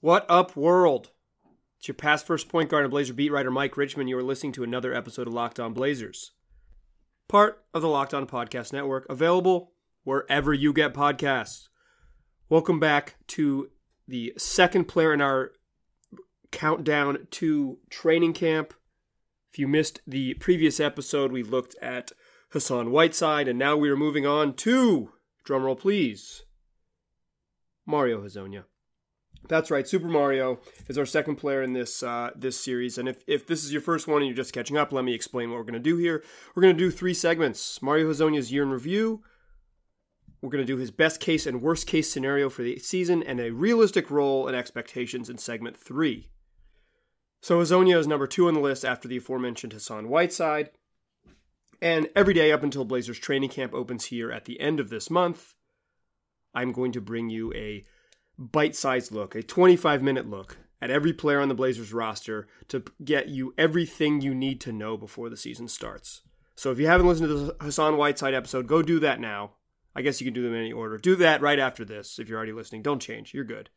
What up, world? It's your past first point guard and Blazer beat writer Mike Richman. You are listening to another episode of Locked On Blazers, part of the Locked On Podcast Network, available wherever you get podcasts. Welcome back to the second player in our countdown to training camp. If you missed the previous episode, we looked at Hassan Whiteside, and now we are moving on to, drumroll please, Mario Hezonja. That's right, Super Mario is our second player in this uh, this series. And if, if this is your first one and you're just catching up, let me explain what we're going to do here. We're going to do three segments Mario Hezonja's year in review. We're going to do his best case and worst case scenario for the season and a realistic role and expectations in segment three. So Hezonja is number two on the list after the aforementioned Hassan Whiteside. And every day up until Blazers training camp opens here at the end of this month, I'm going to bring you a bite sized look, a 25 minute look at every player on the Blazers roster to get you everything you need to know before the season starts. So if you haven't listened to the Hassan Whiteside episode, go do that now. I guess you can do them in any order. Do that right after this if you're already listening. Don't change. You're good.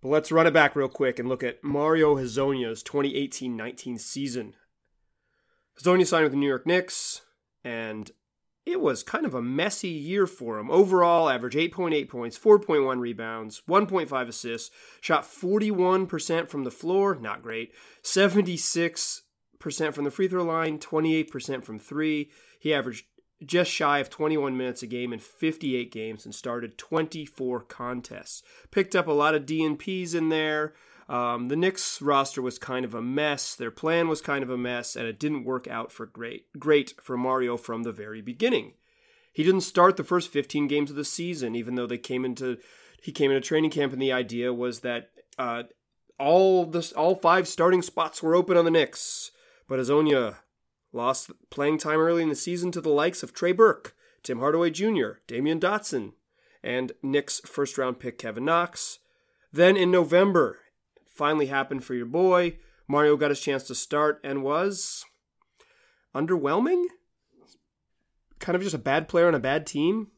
But let's run it back real quick and look at Mario Hezonja's 2018-19 season. Hezonja signed with the New York Knicks, and it was kind of a messy year for him. Overall, average 8.8 points, 4.1 rebounds, 1.5 assists, shot 41% from the floor, not great, 76% from the free throw line, 28% from three. He averaged just shy of 21 minutes a game in 58 games and started 24 contests. Picked up a lot of DNPs in there. Um, the Knicks roster was kind of a mess. Their plan was kind of a mess, and it didn't work out for great great for Mario from the very beginning. He didn't start the first 15 games of the season, even though they came into he came into training camp, and the idea was that uh, all this all five starting spots were open on the Knicks. But Hezonja lost playing time early in the season to the likes of Trey Burke, Tim Hardaway Jr., Damyean Dotson, and Knicks first round pick Kevin Knox. Then in November, finally happened for your boy. Mario got his chance to start and was underwhelming. Kind of just a bad player on a bad team.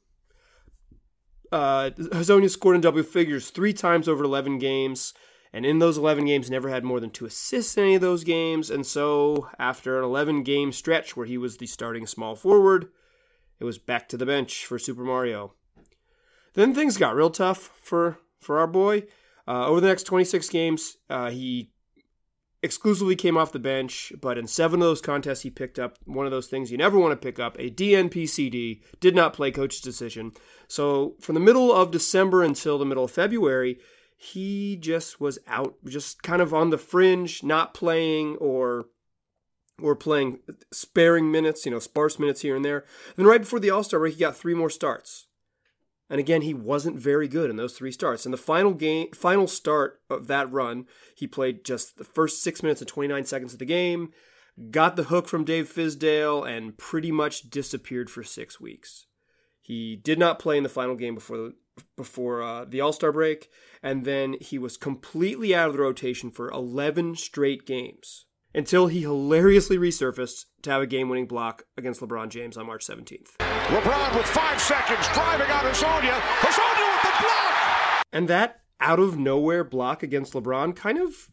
Uh, Hezonja scored in double figures three times over 11 games, and in those 11 games, never had more than two assists in any of those games. And so, after an 11 game stretch where he was the starting small forward, it was back to the bench for Super Mario. Then things got real tough for for our boy. Uh, over the next 26 games, uh, he exclusively came off the bench, but in seven of those contests, he picked up one of those things you never want to pick up a DNPCD, did not play coach's decision. So from the middle of December until the middle of February, he just was out, just kind of on the fringe, not playing or or playing sparing minutes, you know, sparse minutes here and there. Then right before the All Star break, he got three more starts. And again, he wasn't very good in those three starts. In the final game, final start of that run, he played just the first six minutes and 29 seconds of the game, got the hook from Dave Fizdale, and pretty much disappeared for six weeks. He did not play in the final game before the before uh, the All Star break, and then he was completely out of the rotation for 11 straight games until he hilariously resurfaced to have a game winning block against LeBron James on March 17th. LeBron with five seconds driving on Hezonja. Hezonja with the block! And that out of nowhere block against LeBron kind of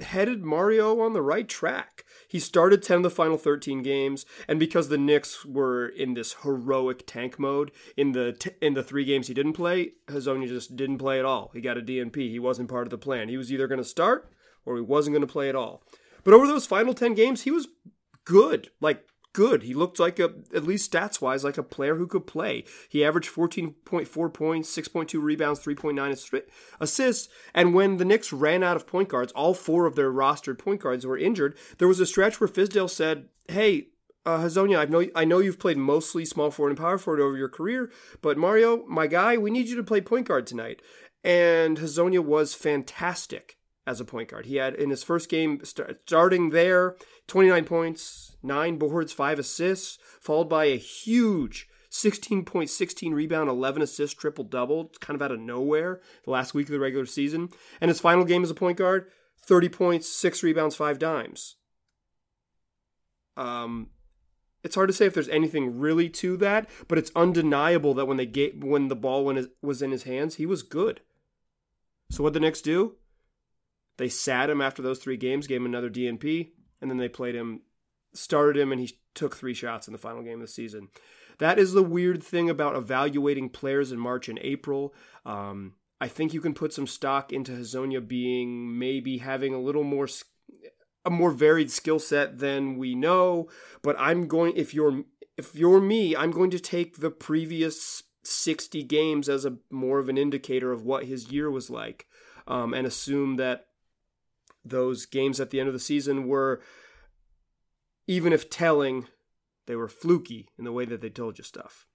headed Mario on the right track. He started 10 of the final 13 games, and because the Knicks were in this heroic tank mode in the t- in the three games he didn't play, Hezonja just didn't play at all. He got a DNP. He wasn't part of the plan. He was either going to start or he wasn't going to play at all. But over those final 10 games, he was good. Like, good. He looked like a, at least stats wise, like a player who could play. He averaged 14.4 points, 6.2 rebounds, 3.9 assists. And when the Knicks ran out of point guards, all four of their rostered point guards were injured. There was a stretch where Fizdale said, Hey, uh, Hezonja, I know I know you've played mostly small forward and power forward over your career, but Mario, my guy, we need you to play point guard tonight. And Hezonja was fantastic as a point guard. He had in his first game start, starting there 29 points, 9 boards, 5 assists, followed by a huge 16.16 rebound, 11 assists, triple double, kind of out of nowhere the last week of the regular season. And his final game as a point guard 30 points, 6 rebounds, 5 dimes. Um, it's hard to say if there's anything really to that, but it's undeniable that when they get when the ball when was in his hands, he was good. So what the Knicks do? They sat him after those three games, gave him another DNP, and then they played him, started him, and he took three shots in the final game of the season. That is the weird thing about evaluating players in March and April. Um, I think you can put some stock into Hezonja being maybe having a little more a more varied skill set than we know. But I'm going if you're if you're me, I'm going to take the previous 60 games as a more of an indicator of what his year was like, um, and assume that those games at the end of the season were, even if telling, they were fluky in the way that they told you stuff.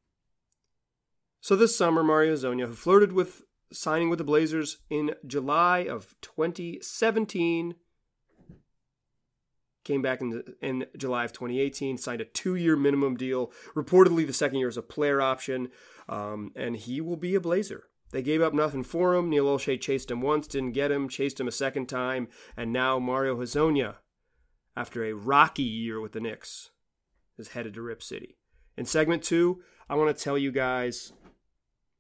So this summer, Mario Hezonja, who flirted with signing with the Blazers in July of 2017, came back in, in July of 2018, signed a two year minimum deal. Reportedly, the second year is a player option, um, and he will be a Blazer. They gave up nothing for him. Neil Olshey chased him once, didn't get him, chased him a second time, and now Mario Hezonja, after a rocky year with the Knicks, is headed to Rip City. In segment two, I want to tell you guys,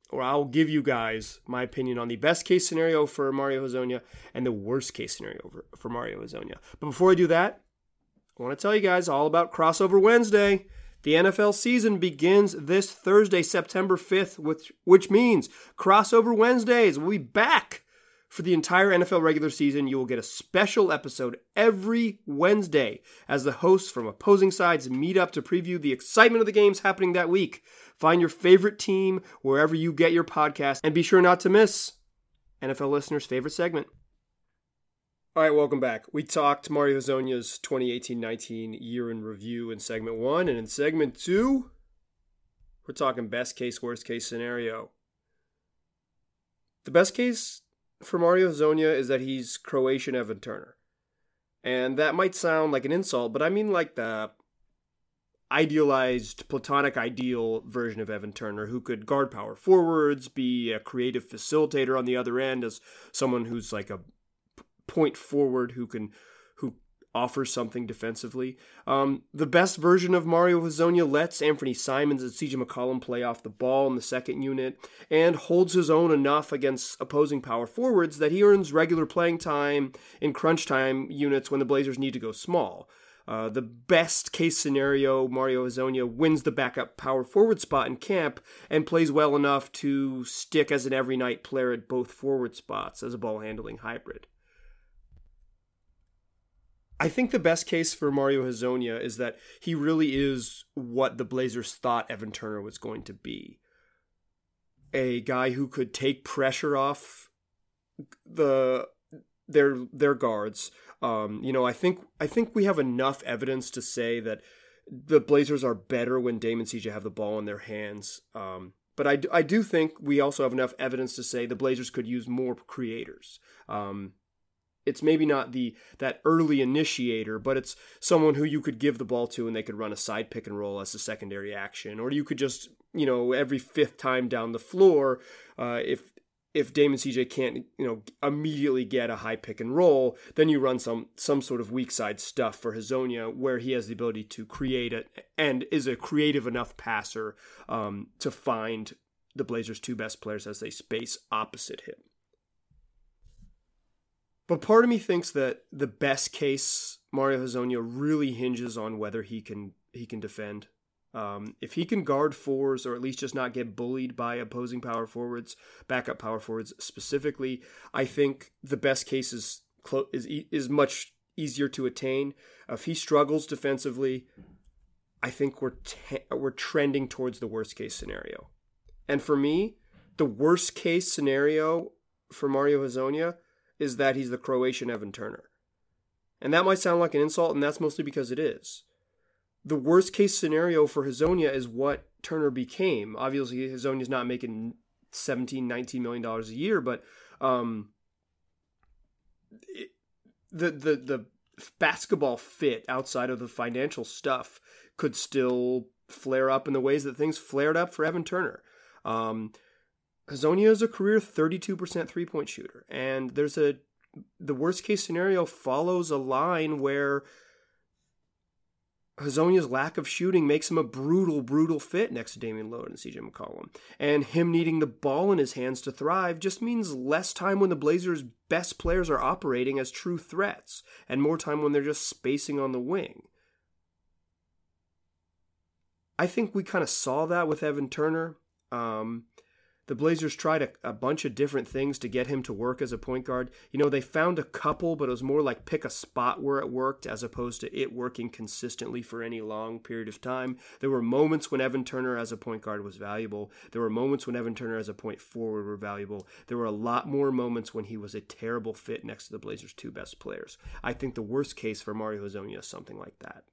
or I'll give you guys my opinion on the best case scenario for Mario Hezonja and the worst case scenario for, for Mario Hezonja. But before I do that, I want to tell you guys all about Crossover Wednesday. The NFL season begins this Thursday, September 5th, which, which means Crossover Wednesdays will be back for the entire NFL regular season, you will get a special episode every Wednesday as the hosts from opposing sides meet up to preview the excitement of the games happening that week. Find your favorite team wherever you get your podcast and be sure not to miss NFL listeners' favorite segment. All right, welcome back. We talked Mario Hezonja's 2018-19 year in review in segment 1 and in segment 2 we're talking best case worst case scenario. The best case for Mario Hezonja is that he's Croatian Evan Turner. And that might sound like an insult, but I mean like the idealized, platonic ideal version of Evan Turner who could guard power forwards, be a creative facilitator on the other end as someone who's like a point forward who can who offers something defensively. Um, the best version of Mario Hezonja lets Anthony Simons and CJ McCollum play off the ball in the second unit and holds his own enough against opposing power forwards that he earns regular playing time in crunch time units when the Blazers need to go small. Uh, the best case scenario, Mario Hezonja wins the backup power forward spot in camp and plays well enough to stick as an every night player at both forward spots as a ball handling hybrid. I think the best case for Mario Hezonja is that he really is what the Blazers thought Evan Turner was going to be. A guy who could take pressure off the their their guards. Um, you know, I think I think we have enough evidence to say that the Blazers are better when Dame and CJ have the ball in their hands. Um, but I, I do think we also have enough evidence to say the Blazers could use more creators. Um, it's maybe not the that early initiator, but it's someone who you could give the ball to and they could run a side pick and roll as a secondary action, or you could just you know every fifth time down the floor, uh, if if Dame and CJ can't you know immediately get a high pick and roll, then you run some some sort of weak side stuff for Hezonja where he has the ability to create it and is a creative enough passer um, to find the Blazers' two best players as they space opposite him. But part of me thinks that the best case Mario Hezonja really hinges on whether he can he can defend. Um, if he can guard fours or at least just not get bullied by opposing power forwards, backup power forwards specifically, I think the best case is is is much easier to attain. If he struggles defensively, I think we're te- we're trending towards the worst case scenario. And for me, the worst case scenario for Mario Hezonja is that he's the Croatian Evan Turner. And that might sound like an insult, and that's mostly because it is. The worst case scenario for Hezonja is what Turner became. Obviously, Hezonja's not making 17, 19 million dollars a year, but um, it, the the the basketball fit outside of the financial stuff could still flare up in the ways that things flared up for Evan Turner. Um, Hezonja is a career 32% three point shooter, and there's a the worst case scenario follows a line where Hezonja's lack of shooting makes him a brutal, brutal fit next to Damian Lillard and CJ McCollum. And him needing the ball in his hands to thrive just means less time when the Blazers' best players are operating as true threats, and more time when they're just spacing on the wing. I think we kind of saw that with Evan Turner. Um, the Blazers tried a, a, bunch of different things to get him to work as a point guard. You know, they found a couple, but it was more like pick a spot where it worked as opposed to it working consistently for any long period of time. There were moments when Evan Turner as a point guard was valuable. There were moments when Evan Turner as a point forward were valuable. There were a lot more moments when he was a terrible fit next to the Blazers' two best players. I think the worst case for Mario Hezonja is something like that.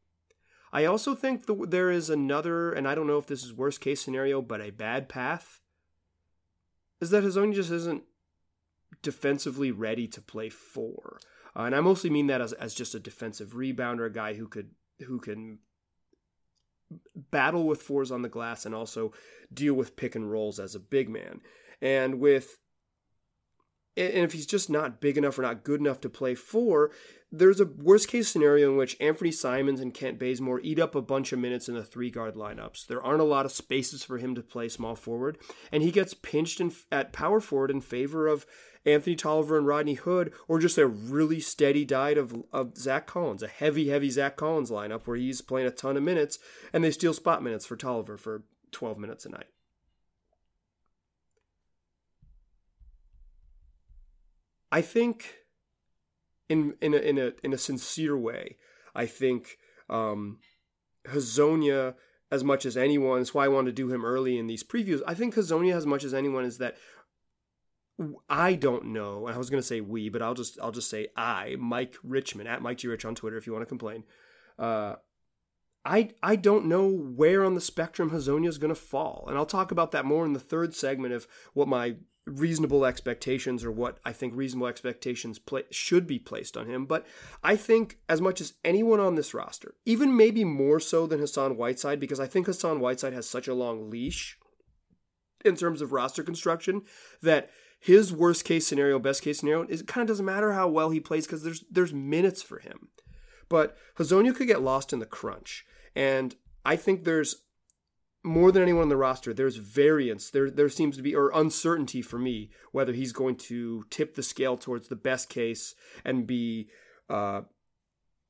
I also think the, there is another, and I don't know if this is worst case scenario, but a bad path is that Hezonja just isn't defensively ready to play four. Uh, and I mostly mean that as, as just a defensive rebounder, a guy who could who can battle with fours on the glass and also deal with pick and rolls as a big man. And with and if he's just not big enough or not good enough to play four, there's a worst case scenario in which Anthony Simons and Kent Bazemore eat up a bunch of minutes in the three guard lineups. There aren't a lot of spaces for him to play small forward, and he gets pinched in, at power forward in favor of Anthony Tolliver and Rodney Hood, or just a really steady diet of, of Zach Collins, a heavy, heavy Zach Collins lineup where he's playing a ton of minutes, and they steal spot minutes for Tolliver for 12 minutes a night. I think, in in a, in a in a sincere way, I think um, Hezonja, as much as anyone, that's why I want to do him early in these previews. I think Hezonja, as much as anyone, is that I don't know. I was going to say we, but I'll just I'll just say I, Mike Richman at Mike G Rich on Twitter if you want to complain. Uh, I I don't know where on the spectrum Hezonja is going to fall, and I'll talk about that more in the third segment of what my reasonable expectations or what I think reasonable expectations should be placed on him. But I think as much as anyone on this roster, even maybe more so than Hassan Whiteside, because I think Hassan Whiteside has such a long leash in terms of roster construction that his worst case scenario, best case scenario, it kind of doesn't matter how well he plays because there's there's minutes for him. But Hezonja could get lost in the crunch. And I think there's more than anyone on the roster, there's variance. There, there seems to be, or uncertainty for me, whether he's going to tip the scale towards the best case and be uh,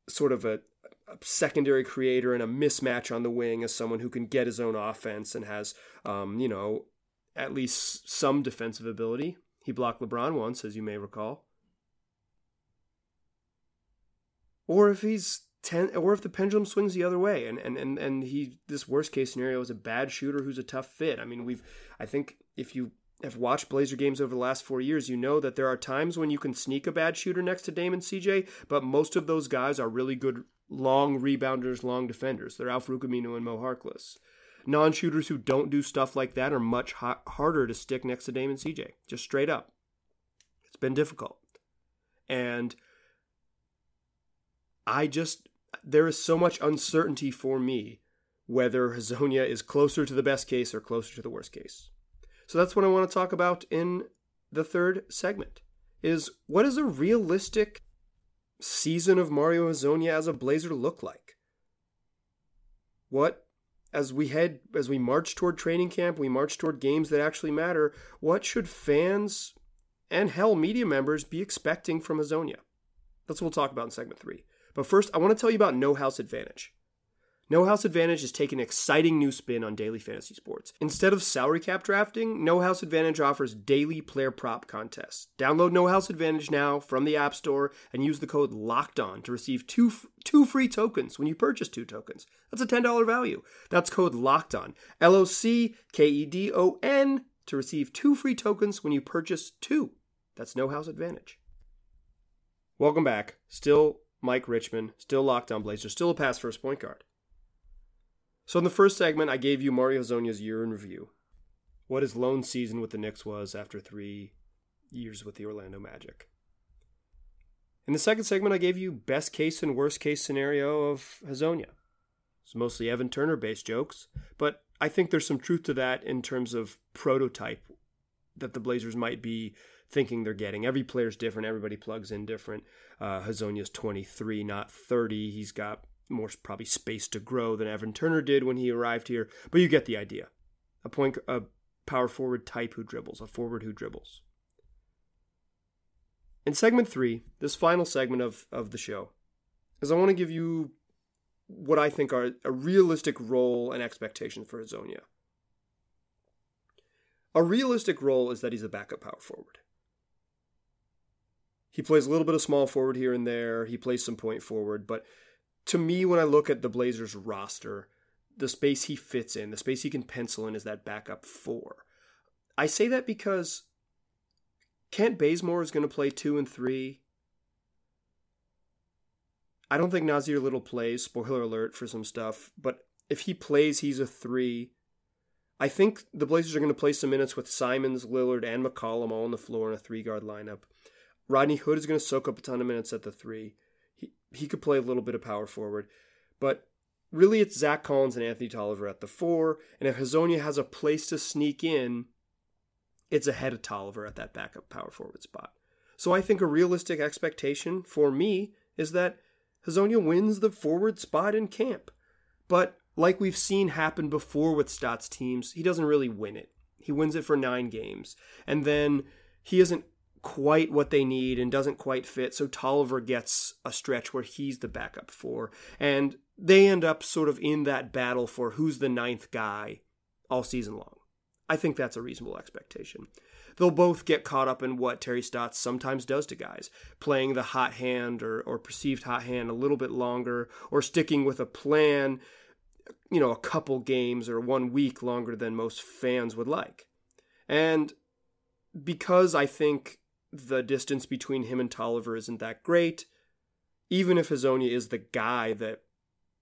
sort of a, a, secondary creator and a mismatch on the wing as someone who can get his own offense and has, um, you know, at least some defensive ability. He blocked LeBron once, as you may recall. Or if he's ten, or if the pendulum swings the other way, and and and and he this worst case scenario is a bad shooter who's a tough fit. I mean, we've I think if you have watched Blazer games over the last four years, you know that there are times when you can sneak a bad shooter next to Dame and CJ, but most of those guys are really good long rebounders, long defenders. They're Al-Farouq and Mo Harkless. Non shooters who don't do stuff like that are much ha- harder to stick next to Dame and CJ, just straight up. It's been difficult. And I just there is so much uncertainty for me whether Hezonja is closer to the best case or closer to the worst case. So that's what I want to talk about in the third segment is what does a realistic season of Mario Hezonja as a Blazer look like? What as we head as we march toward training camp, we march toward games that actually matter, what should fans and hell media members be expecting from Hezonja? That's what we'll talk about in segment 3. But first, I want to tell you about No House Advantage. No House Advantage is taking an exciting new spin on daily fantasy sports. Instead of salary cap drafting, No House Advantage offers daily player prop contests. Download No House Advantage now from the App Store and use the code LOCKED ON to receive two, two free tokens when you purchase two tokens. That's a $10 value. That's code LOCKED ON. L O C K E D O N to receive two free tokens when you purchase two. That's No House Advantage. Welcome back. Still Mike Richman, still locked on Blazers, still a pass first point guard. So in the first segment, I gave you Mario Hezonja's year in review. What his lone season with the Knicks was after three years with the Orlando Magic. In the second segment, I gave you best case and worst case scenario of Hezonja. It's mostly Evan Turner based jokes, but I think there's some truth to that in terms of prototype that the Blazers might be thinking they're getting. Every player's different. Everybody plugs in different. Uh, Hezonja's 23, not 30. He's got more probably space to grow than Evan Turner did when he arrived here, but you get the idea. A point, a power forward type who dribbles, a forward who dribbles. In segment three, this final segment of, of the show, is I want to give you what I think are a realistic role and expectation for Hezonja. A realistic role is that he's a backup power forward. He plays a little bit of small forward here and there. He plays some point forward. But to me, when I look at the Blazers roster, the space he fits in, the space he can pencil in is that backup four. I say that because Kent Bazemore is going to play two and three. I don't think Nassir Little plays, spoiler alert for some stuff, but if he plays, he's a three. I think the Blazers are going to play some minutes with Simons, Lillard, and McCollum all on the floor in a three guard lineup. Rodney Hood is going to soak up a ton of minutes at the three. He he could play a little bit of power forward, but really it's Zach Collins and Anthony Tolliver at the four. And if Hezonja has a place to sneak in, it's ahead of Tolliver at that backup power forward spot. So I think a realistic expectation for me is that Hezonja wins the forward spot in camp. But like we've seen happen before with Stotts teams, he doesn't really win it. He wins it for nine games. And then he isn't quite what they need and doesn't quite fit. So Tolliver gets a stretch where he's the backup for. And they end up sort of in that battle for who's the ninth guy all season long. I think that's a reasonable expectation. They'll both get caught up in what Terry Stotts sometimes does to guys, playing the hot hand or, or perceived hot hand a little bit longer, or sticking with a plan, you know, a couple games or one week longer than most fans would like. And because I think the distance between him and Tolliver isn't that great. Even if Hezonja is the guy that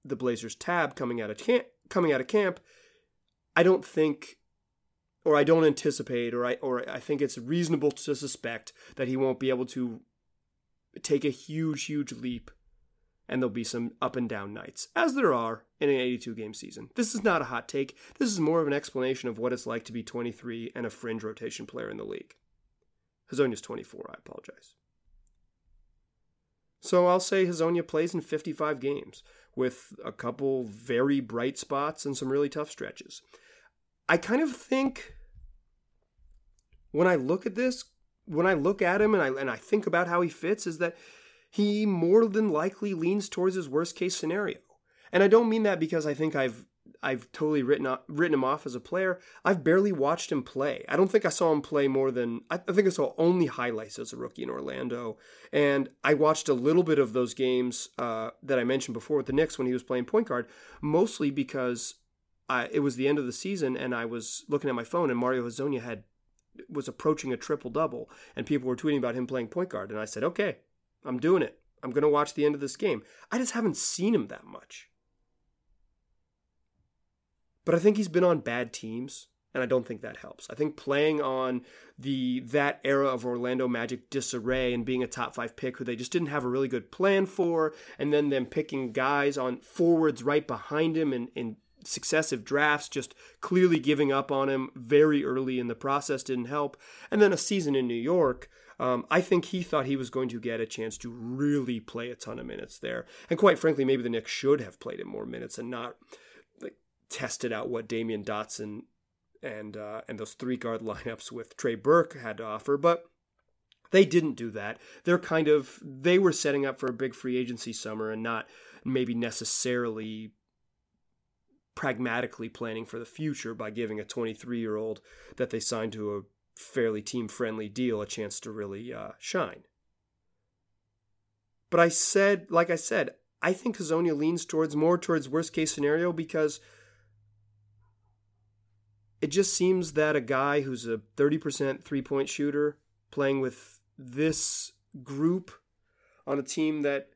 the Blazers tab coming out of camp, coming out of camp, I don't think, or I don't anticipate, or I or I think it's reasonable to suspect that he won't be able to take a huge, huge leap, and there'll be some up and down nights, as there are in an 82 game season. This is not a hot take. This is more of an explanation of what it's like to be 23 and a fringe rotation player in the league. Hezonja's 24, I apologize. So I'll say Hezonja plays in 55 games with a couple very bright spots and some really tough stretches. I kind of think when I look at this, when I look at him and I and I think about how he fits is that he more than likely leans towards his worst case scenario. And I don't mean that because I think I've I've totally written written him off as a player. I've barely watched him play. I don't think I saw him play more than I think I saw only highlights as a rookie in Orlando, and I watched a little bit of those games uh, that I mentioned before with the Knicks when he was playing point guard, mostly because I, it was the end of the season and I was looking at my phone and Mario Hezonja had was approaching a triple double, and people were tweeting about him playing point guard, and I said, okay, I'm doing it. I'm going to watch the end of this game. I just haven't seen him that much. But I think he's been on bad teams, and I don't think that helps. I think playing on the that era of Orlando Magic disarray and being a top five pick who they just didn't have a really good plan for, and then them picking guys on forwards right behind him in, in successive drafts, just clearly giving up on him very early in the process didn't help. And then a season in New York. Um, I think he thought he was going to get a chance to really play a ton of minutes there. And quite frankly, maybe the Knicks should have played him more minutes and not tested out what Damyean Dotson and uh, and those three guard lineups with Trey Burke had to offer, but they didn't do that. They're kind of they were setting up for a big free agency summer and not maybe necessarily pragmatically planning for the future by giving a 23 year old that they signed to a fairly team friendly deal a chance to really uh, shine. But I said, like I said, I think Hezonja leans towards more towards worst case scenario because it just seems that a guy who's a 30% three point shooter playing with this group on a team that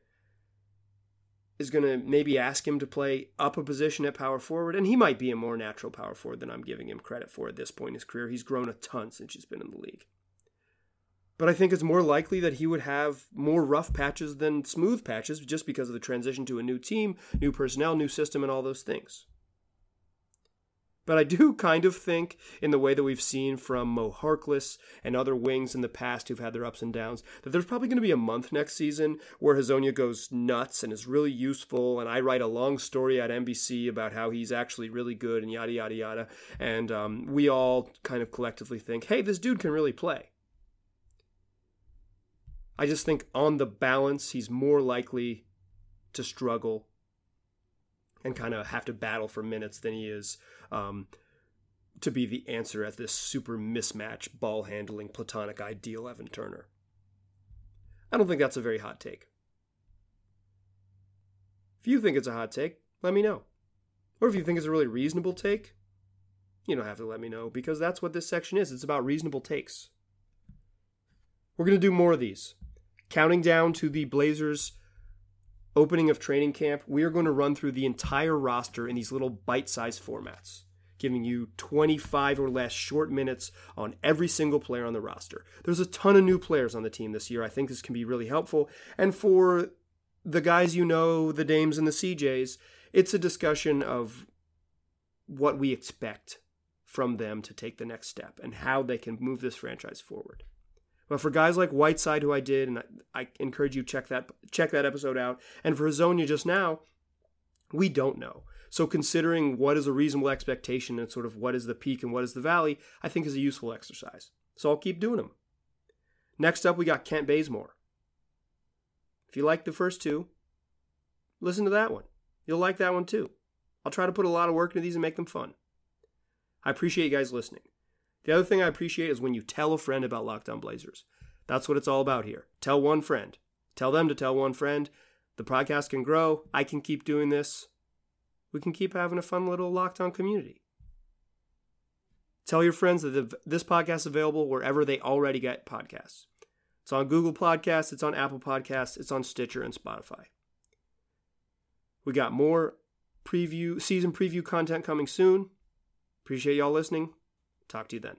is going to maybe ask him to play up a position at power forward, and he might be a more natural power forward than I'm giving him credit for at this point in his career. He's grown a ton since he's been in the league. But I think it's more likely that he would have more rough patches than smooth patches just because of the transition to a new team, new personnel, new system, and all those things. But I do kind of think, in the way that we've seen from Mo Harkless and other wings in the past who've had their ups and downs, that there's probably going to be a month next season where Hezonja goes nuts and is really useful. And I write a long story at NBC about how he's actually really good and yada, yada, yada. And um, we all kind of collectively think, hey, this dude can really play. I just think on the balance, he's more likely to struggle and kind of have to battle for minutes than he is um, to be the answer at this super mismatch ball handling platonic ideal Evan Turner. I don't think that's a very hot take. If you think it's a hot take, let me know. Or if you think it's a really reasonable take, you don't have to let me know because that's what this section is. It's about reasonable takes. We're going to do more of these. Counting down to the Blazers opening of training camp, we are going to run through the entire roster in these little bite sized formats, giving you 25 or less short minutes on every single player on the roster. There's a ton of new players on the team this year. I think this can be really helpful. And for the guys you know, the Dames and the CJs, it's a discussion of what we expect from them to take the next step and how they can move this franchise forward. But for guys like Whiteside, who I did, and I, I encourage you check that check that episode out, and for Hezonja just now, we don't know. So considering what is a reasonable expectation and sort of what is the peak and what is the valley, I think is a useful exercise. So I'll keep doing them. Next up, we got Kent Bazemore. If you like the first two, listen to that one. You'll like that one too. I'll try to put a lot of work into these and make them fun. I appreciate you guys listening. The other thing I appreciate is when you tell a friend about Locked On Blazers. That's what it's all about here. Tell one friend. Tell them to tell one friend. The podcast can grow. I can keep doing this. We can keep having a fun little lockdown community. Tell your friends that this podcast is available wherever they already get podcasts. It's on Google Podcasts, it's on Apple Podcasts, it's on Stitcher and Spotify. We got more preview season preview content coming soon. Appreciate y'all listening. Talk to you then.